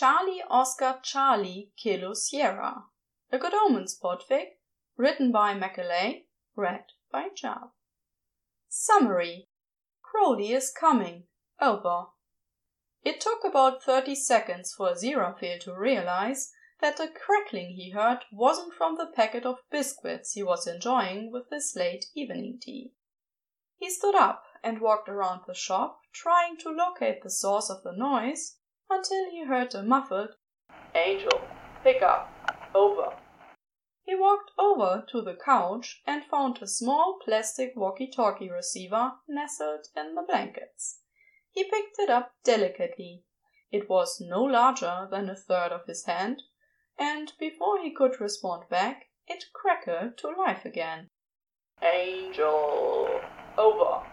Charlie Oscar Charlie Kilo Sierra. A Good Omens podfic, written by Mackaley, read by Jar. Summary Crowley is coming. Over. It took about 30 seconds for Aziraphale to realize that the crackling he heard wasn't from the packet of biscuits he was enjoying with his late evening tea. He stood up and walked around the shop, trying to locate the source of the noise until he heard a muffled Angel, pick up, over. He walked over to the couch and found a small plastic walkie talkie receiver nestled in the blankets. He picked it up delicately. It was no larger than a third of his hand, and before he could respond back, it crackled to life again. Angel, over.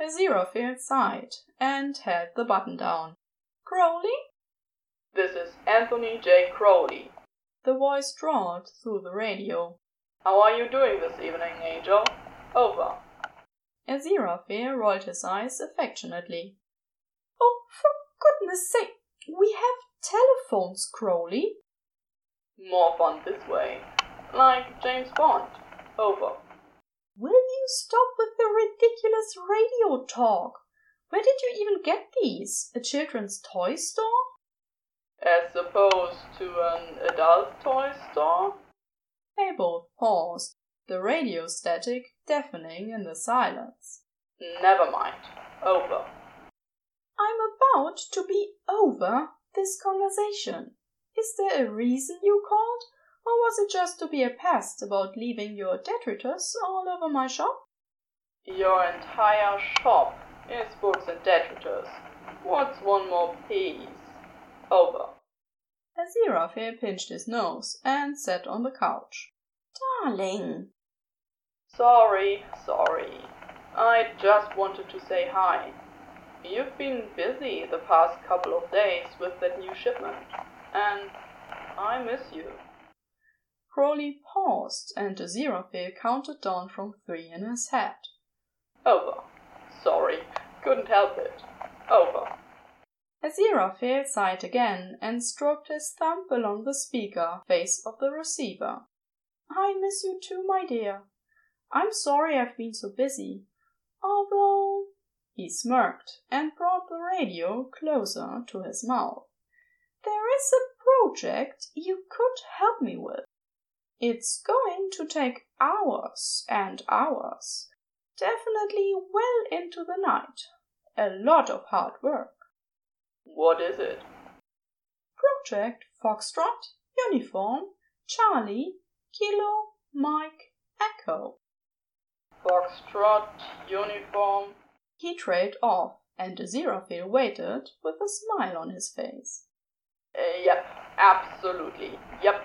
Aziraphale sighed and held the button down. Crowley? This is Anthony J. Crowley. The voice drawled through the radio. How are you doing this evening, Angel? Over. Aziraphale rolled his eyes affectionately. Oh, for goodness sake, we have telephones, Crowley. More fun this way. Like James Bond. Over. Will you stop with the ridiculous radio talk? Where did you even get these? A children's toy store? As opposed to an adult toy store? They both paused, the radio static deafening in the silence. Never mind. Over. I'm about to be over this conversation. Is there a reason you called? Or was it just to be a pest about leaving your detritus all over my shop? Your entire shop is books and detritus. What's one more piece? Over. Aziraphale pinched his nose and sat on the couch. Darling. Sorry, sorry. I just wanted to say hi. You've been busy the past couple of days with that new shipment, and I miss you. Crowley paused, and Aziraphale counted down from three in his head. Over. Sorry, couldn't help it. Over. Aziraphale sighed again and stroked his thumb along the speaker face of the receiver. I miss you too, my dear. I'm sorry I've been so busy. Although he smirked and brought the radio closer to his mouth. There is a project you could help me with. It's going to take hours and hours, definitely well into the night. A lot of hard work. What is it? Project Foxtrot, Uniform, Charlie, Kilo, Mike, Echo. Foxtrot, Uniform. He trailed off, and Aziraphale waited with a smile on his face. Uh, yep, absolutely, yep.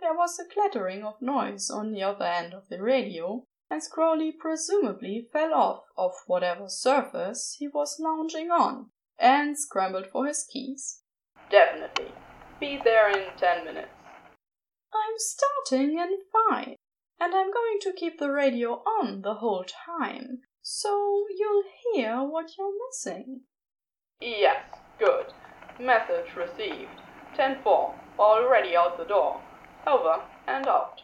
There was a clattering of noise on the other end of the radio, and Crowley presumably fell off of whatever surface he was lounging on, and scrambled for his keys. Definitely. Be there in ten minutes. I'm starting in five, and I'm going to keep the radio on the whole time, so you'll hear what you're missing. Yes, good. Message received. 10 4. Already out the door. Over and out.